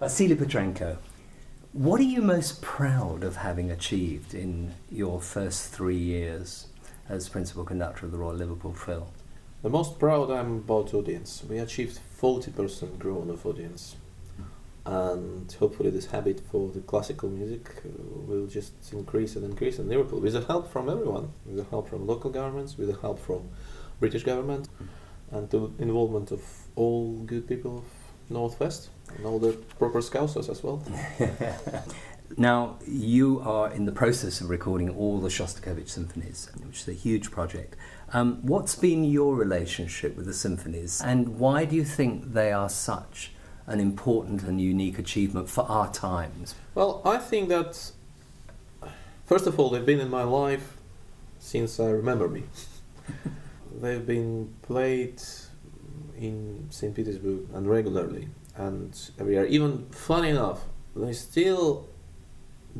Vasily Petrenko, what are you most proud of having achieved in your first three years as principal conductor of the Royal Liverpool Phil? The most proud I'm about audience. We achieved 40% growth of audience. And hopefully this habit for the classical music will just increase and increase in Liverpool with the help from everyone, with the help from local governments, with the help from British government, and the involvement of all good people Northwest and all the proper scousers as well. now, you are in the process of recording all the Shostakovich symphonies, which is a huge project. Um, what's been your relationship with the symphonies, and why do you think they are such an important and unique achievement for our times? Well, I think that, first of all, they've been in my life since I remember me. they've been played in St. Petersburg and regularly and every year. Even funny enough, they're still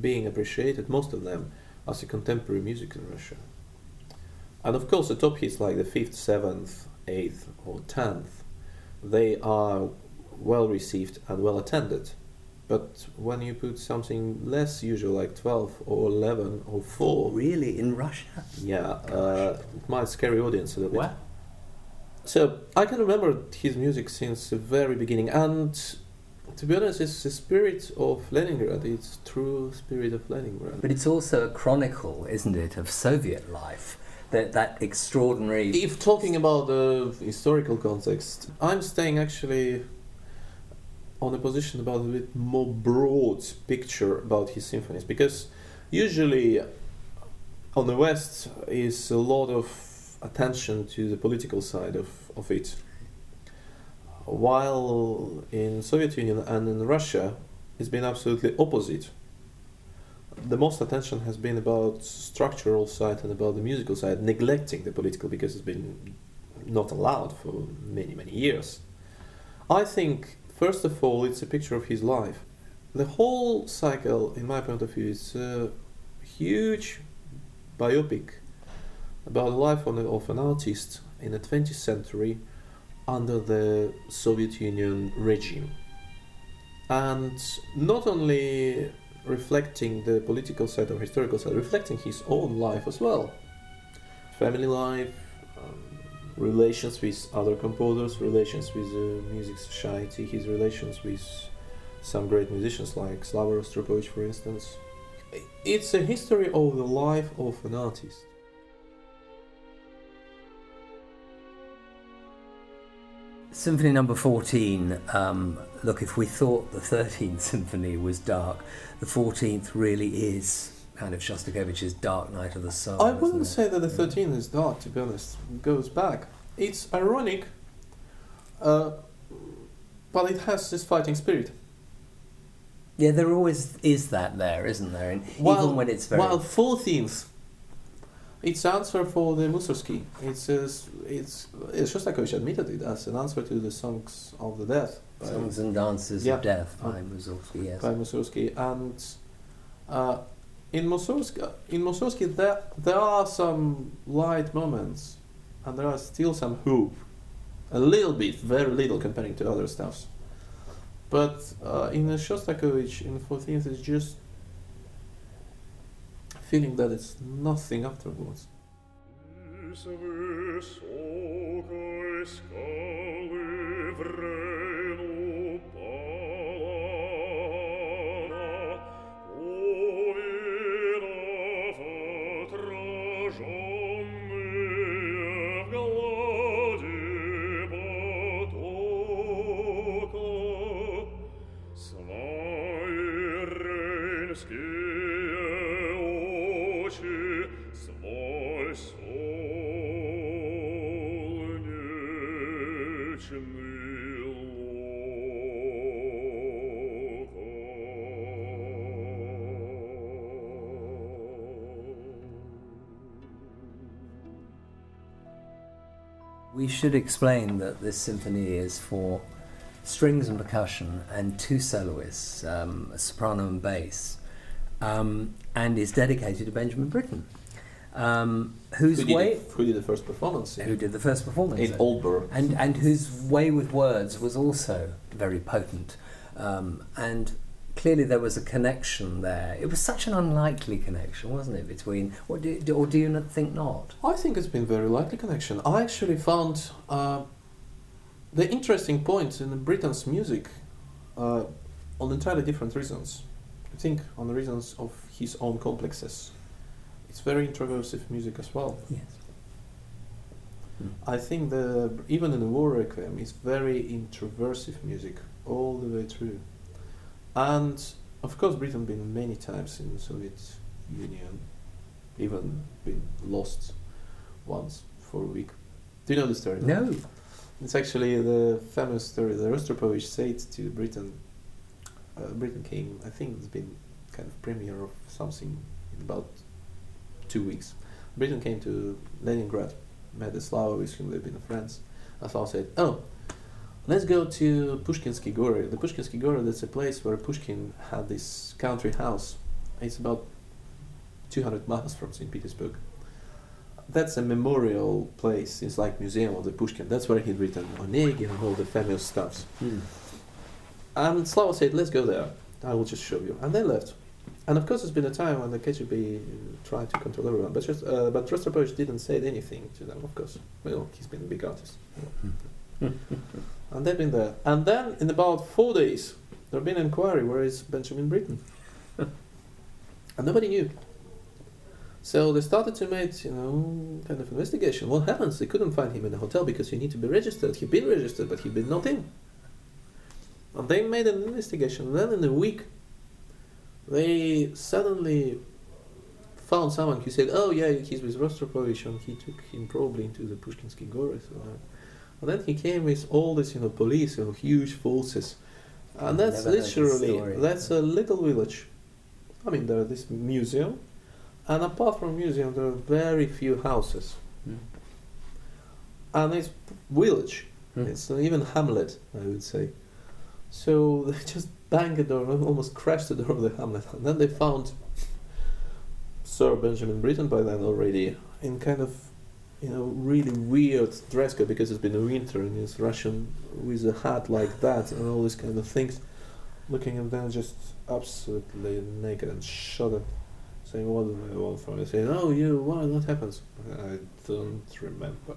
being appreciated, most of them, as a contemporary music in Russia. And of course, the top hits like the fifth, seventh, eighth, or tenth, they are well received and well attended. But when you put something less usual, like 12 or 11 or 4. Really? In Russia? Yeah, uh, it might scare the audience a little bit. What? So I can remember his music since the very beginning. And to be honest, it's the spirit of Leningrad. It's true spirit of Leningrad. But it's also a chronicle, isn't it, of Soviet life that that extraordinary. If talking about the historical context, I'm staying actually on a position about a bit more broad picture about his symphonies because usually on the West is a lot of attention to the political side of, of it. While in Soviet Union and in Russia, it's been absolutely opposite the most attention has been about structural side and about the musical side, neglecting the political because it's been not allowed for many many years. I think first of all it's a picture of his life. The whole cycle, in my point of view, is a huge biopic about the life of an artist in the 20th century under the Soviet Union regime. And not only reflecting the political side or historical side, reflecting his own life as well. Family life, um, relations with other composers, relations with the music society, his relations with some great musicians like Slava Rostropovich, for instance. It's a history of the life of an artist. Symphony number 14. Um, look, if we thought the 13th symphony was dark, the 14th really is kind of Shostakovich's Dark Night of the Soul. I wouldn't say that the 13th is dark, to be honest. It goes back. It's ironic, uh, but it has this fighting spirit. Yeah, there always is that there, isn't there? And while, even when it's very. While 14th it's answer for the Mussorgsky. It's it's it's, it's just like Shostakovich admitted it as an answer to the songs of the death. Songs and dances yeah, of death by Mussorgsky. Yes. By Mussorgsky and. Uh, in Mussorgsky, in Mussorgsky, there there are some light moments, and there are still some hope, a little bit, very little comparing to other stuffs. But uh, in the Shostakovich, in the 14th, it's just feeling that it's nothing afterwards. We should explain that this symphony is for strings and percussion and two soloists, um, soprano and bass, um, and is dedicated to Benjamin Britten. Um, whose who way the, who did the first performance? Who did the first performance in Aldeburgh, and and whose way with words was also very potent. Um, and clearly there was a connection there. It was such an unlikely connection, wasn't it, between, or do, or do you not think not? I think it's been very likely connection. I actually found uh, the interesting point in Britten's music uh, on entirely different reasons. I think on the reasons of his own complexes. It's very introversive music as well. Yes. Hmm. I think the even in the War Requiem, it's very introversive music all the way through. And of course, Britten been many times in the Soviet Union, even been lost once for a week. Do you know the story? No. It's actually the famous story. The Rostropovich said to Britten, uh, Britten came, I think it's been kind of premiere of something in about two weeks. Britten came to Leningrad, met the Slavovich whom they've been friends. And Slav said, oh, Let's go to Pushkinsky Gory. The Pushkinsky Gory, that's a place where Pushkin had this country house. It's about 200 miles from St. Petersburg. That's a memorial place. It's like museum of the Pushkin. That's where he'd written Onegin and all the famous stuffs. Hmm. And Slava said, let's go there. I will just show you. And they left. And of course, there's been a time when the KGB tried to control everyone, but just, uh, but Rostropovich didn't say anything to them. Of course, well, he's been a big artist. and they've been there. And then in about four days, there been an inquiry where is Benjamin Britten, and nobody knew. So they started to make, you know, kind of investigation. What happens? They couldn't find him in the hotel because he need to be registered. He'd been registered, but he'd been not in. And they made an investigation. And then in a week, they suddenly found someone who said, "Oh yeah, he's with Rostropovich, and he took him probably into the Pushkinsky Gory." So, uh, and then he came with all this, you know, police, you know, huge forces, and that's Never heard this literally story. that's a little village. I mean, there is this museum, and apart from museum, there are very few houses, Hmm. and it's village. Hmm. It's even hamlet, I would say. So they just banged the door almost crashed the door of the hamlet. And then they found Sir Benjamin Britten by then already in kind of you know really weird dress code because it's been winter and he's Russian with a hat like that and all these kind of things, looking at them just absolutely naked and shudder, saying, "What do they want from me?" Saying, "Oh, you, why? What happens?" I don't remember.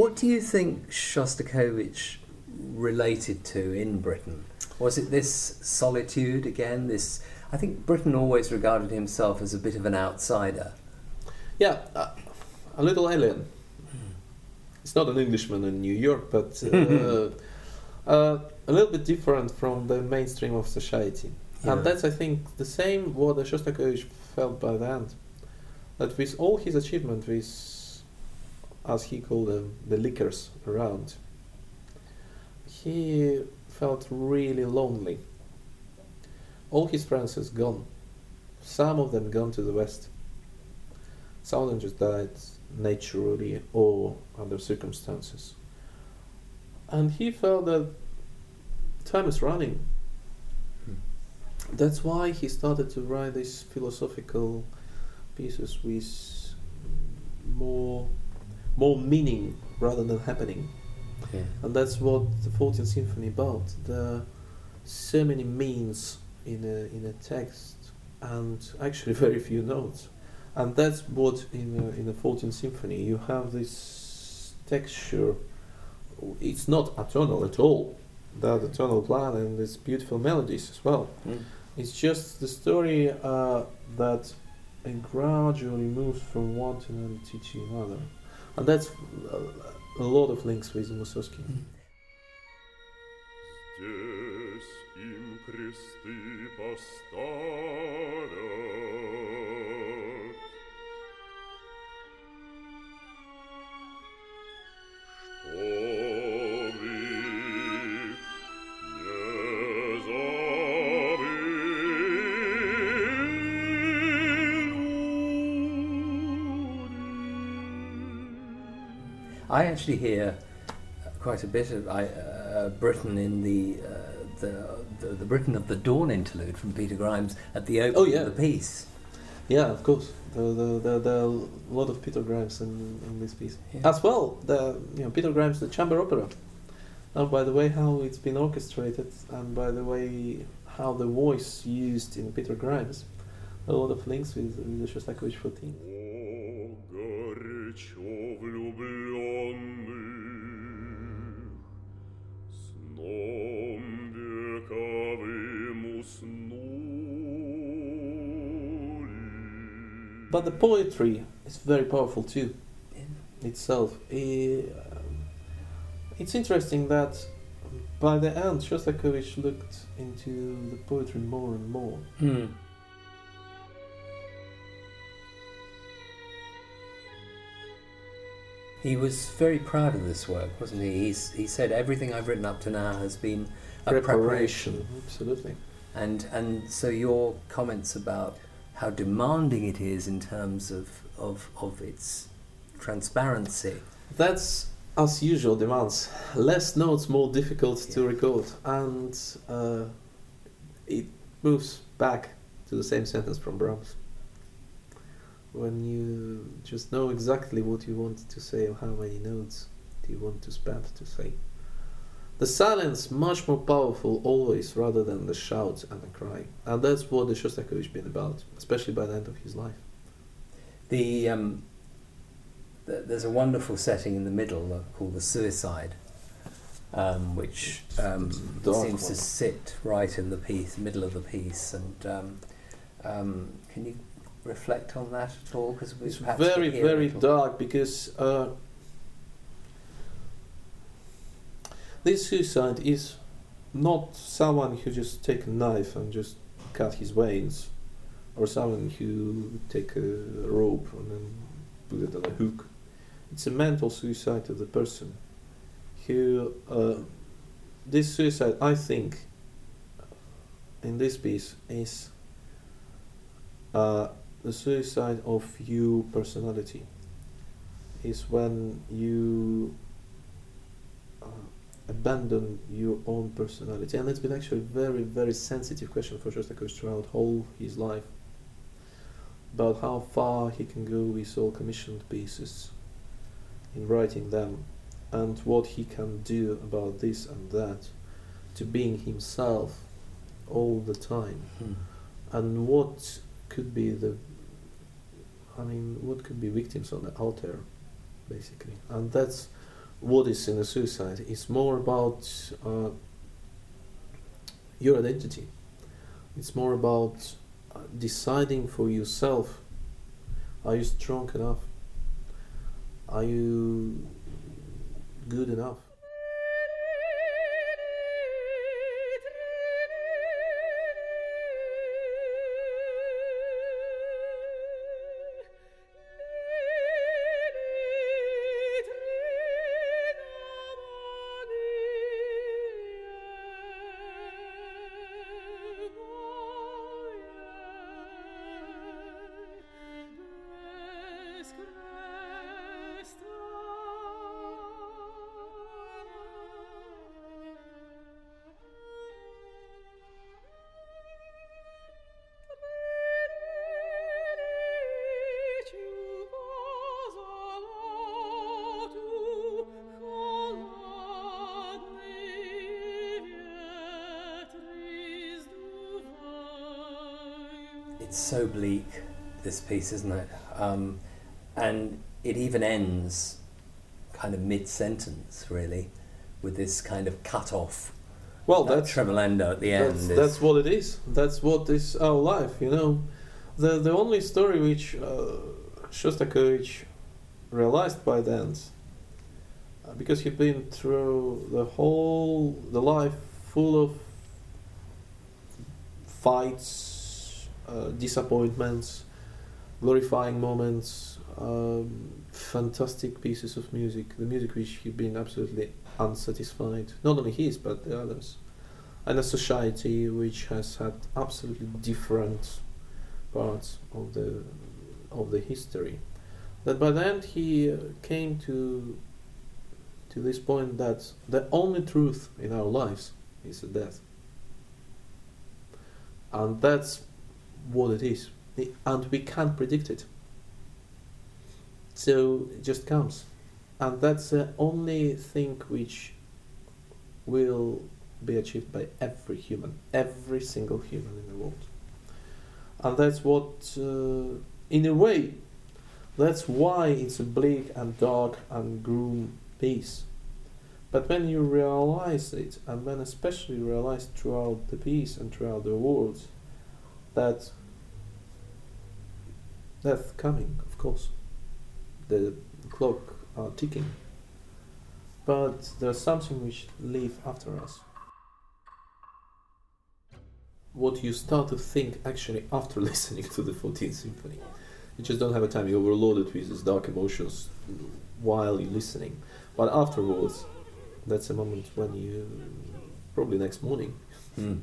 What do you think Shostakovich related to in Britten? Was it this solitude again? This I think Britten always regarded himself as a bit of an outsider. Yeah, uh, a little alien. It's not an Englishman in New York, but uh, uh, a little bit different from the mainstream of society. Yeah. And that's, I think, the same what Shostakovich felt by the end. That with all his achievement, with, as he called them, the lickers around, he felt really lonely. All his friends is gone. Some of them gone to the west. Some of them just died naturally or under circumstances. And he felt that time is running. That's why he started to write these philosophical pieces with more more meaning rather than happening. Yeah. And that's what the 14th Symphony about. There are so many means in a, in a text and actually very few notes. And that's what in a, in the 14th Symphony you have this texture. It's not atonal at all. There are the tonal plan and these beautiful melodies as well. Mm. It's just the story uh, that gradually moves from one tonality to another And that's a, a lot of links with Mussorgsky. Здесь им кресты поставят. I actually hear quite a bit of I, uh, Britten in the, uh, the, the the Britten of the Dawn interlude from Peter Grimes at the opening Oh, yeah. of the piece. Yeah, of course. There, there, there, there are a lot of Peter Grimes in, in this piece. Yeah. As well, the you know Peter Grimes, the chamber opera. And by the way, how it's been orchestrated, and by the way, how the voice used in Peter Grimes, a lot of links with, with the Shostakovich 14. But the poetry is very powerful too, itself. Um, it's interesting that by the end, Shostakovich looked into the poetry more and more. Hmm. He was very proud of this work, wasn't he? He's, he said everything I've written up to now has been a preparation. Absolutely. And and so your comments about how demanding it is in terms of of, of its transparency. That's as usual demands less notes, more difficult to record, and uh, it moves back to the same sentence from Brahms. When you just know exactly what you want to say or how many notes do you want to spend to say. The silence much more powerful always rather than the shouts and the cry, and that's what the Shostakovich been about, especially by the end of his life. The um, th- there's a wonderful setting in the middle uh, called the suicide, um, which um, seems to sit right in the piece, middle of the piece. And um, um, can you reflect on that at all? Because It's very, could hear a very dark because uh, this suicide is not someone who just take a knife and just cut his veins, or someone who take a rope and then put it on a hook. It's a mental suicide of the person. Who uh, this suicide, I think, in this piece is uh, the suicide of you personality is when you abandon your own personality. And it's been actually a very very sensitive question for Shostakovich throughout whole his life about how far he can go with all commissioned pieces in writing them and what he can do about this and that to being himself all the time. Hmm. and what could be the I mean what could be victims on the altar basically. And that's what is in a suicide? It's more about uh, your identity. It's more about uh, deciding for yourself are you strong enough? Are you good enough It's so bleak, this piece, isn't it? Um, and it even ends kind of mid sentence, really, with this kind of cut off. well that that's tremolando at the end. That's, is- that's what it is. That's what is our life, you know. The the only story which uh, Shostakovich realized by then, uh, because he'd been through the whole the life full of fights, disappointments, glorifying moments, um, fantastic pieces of music. The music which he'd been absolutely unsatisfied, not only his but the others and a society which has had absolutely different parts of the of the history. That by the end he uh, came to to this point that the only truth in our lives is death. And that's what it is. And we can't predict it. So it just comes. And that's the only thing which will be achieved by every human, every single human in the world. And that's what, uh, in a way, that's why it's a bleak and dark and gloom piece. But when you realize it, and when especially realize throughout the piece and throughout the words, that death coming, of course, the clock are ticking, but there's something which leave after us. What you start to think actually after listening to the 14th symphony. You just don't have a time. You're overloaded with these dark emotions while you're listening. But afterwards, that's a moment when you, probably next morning, Mm.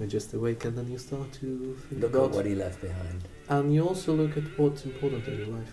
You just awake and then you start to think Look about at what he left behind. and you also look at what's important in your life.